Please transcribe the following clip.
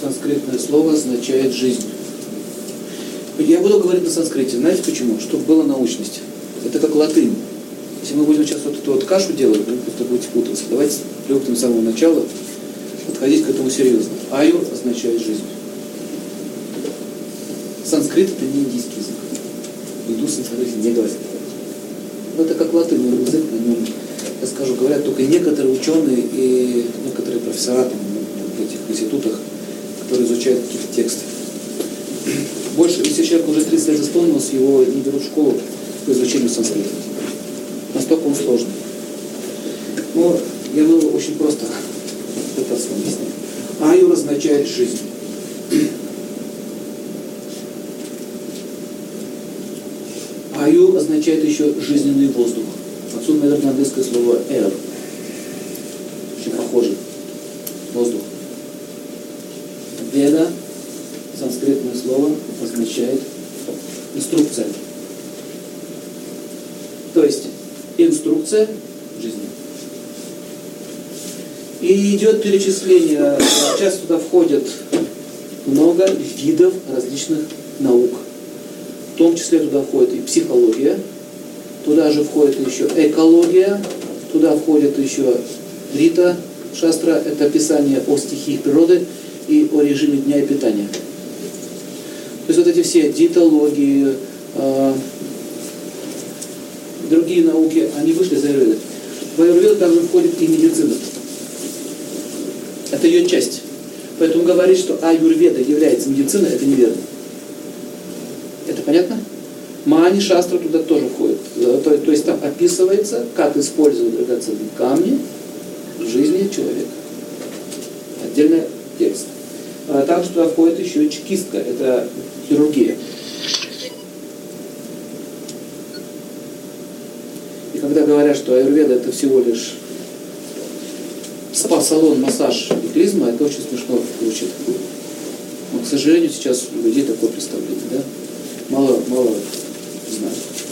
санскритное слово означает жизнь. Я буду говорить на санскрите. Знаете почему? Чтобы было научность. Это как латынь. Если мы будем сейчас вот эту вот кашу делать, вы просто будете путаться. Давайте привыкнем с самого начала подходить к этому серьезно. Аю означает жизнь. Санскрит это не индийский язык. Индусы санскрит не говорят. Но это как латынный язык, на нем, я скажу, говорят только некоторые ученые и некоторые профессора там, в этих институтах, которые изучают какие-то тексты. Больше, если человек уже 30 лет исполнился, его не берут в школу по изучению санскрита. Настолько он сложный. Но я буду очень просто пытаться объяснить. Аю означает жизнь. Аю означает еще жизненный воздух. Отсюда, наверное, английское слово air. Очень похоже. Воздух. Веда, санскритное слово, означает инструкция. То есть инструкция жизни. И идет перечисление, сейчас туда входят много видов различных наук. В том числе туда входит и психология, туда же входит еще экология, туда входит еще рита, шастра, это описание о стихиях природы и о режиме дня и питания. То есть вот эти все диетологии, э, другие науки, они вышли за аюрведу. В аюрведу также входит и медицина. Это ее часть. Поэтому говорить, что аюрведа является медициной, это неверно. Это понятно? Мани шастра туда тоже входит. То, то есть там описывается, как использовать драгоценные камни в жизни человека. Отдельный текст. А также туда входит еще чекистка, это хирургия. И когда говорят, что аюрведа это всего лишь спа-салон, массаж и клизма, это очень смешно звучит. Но, к сожалению, сейчас у людей такое представление, да? Мало, мало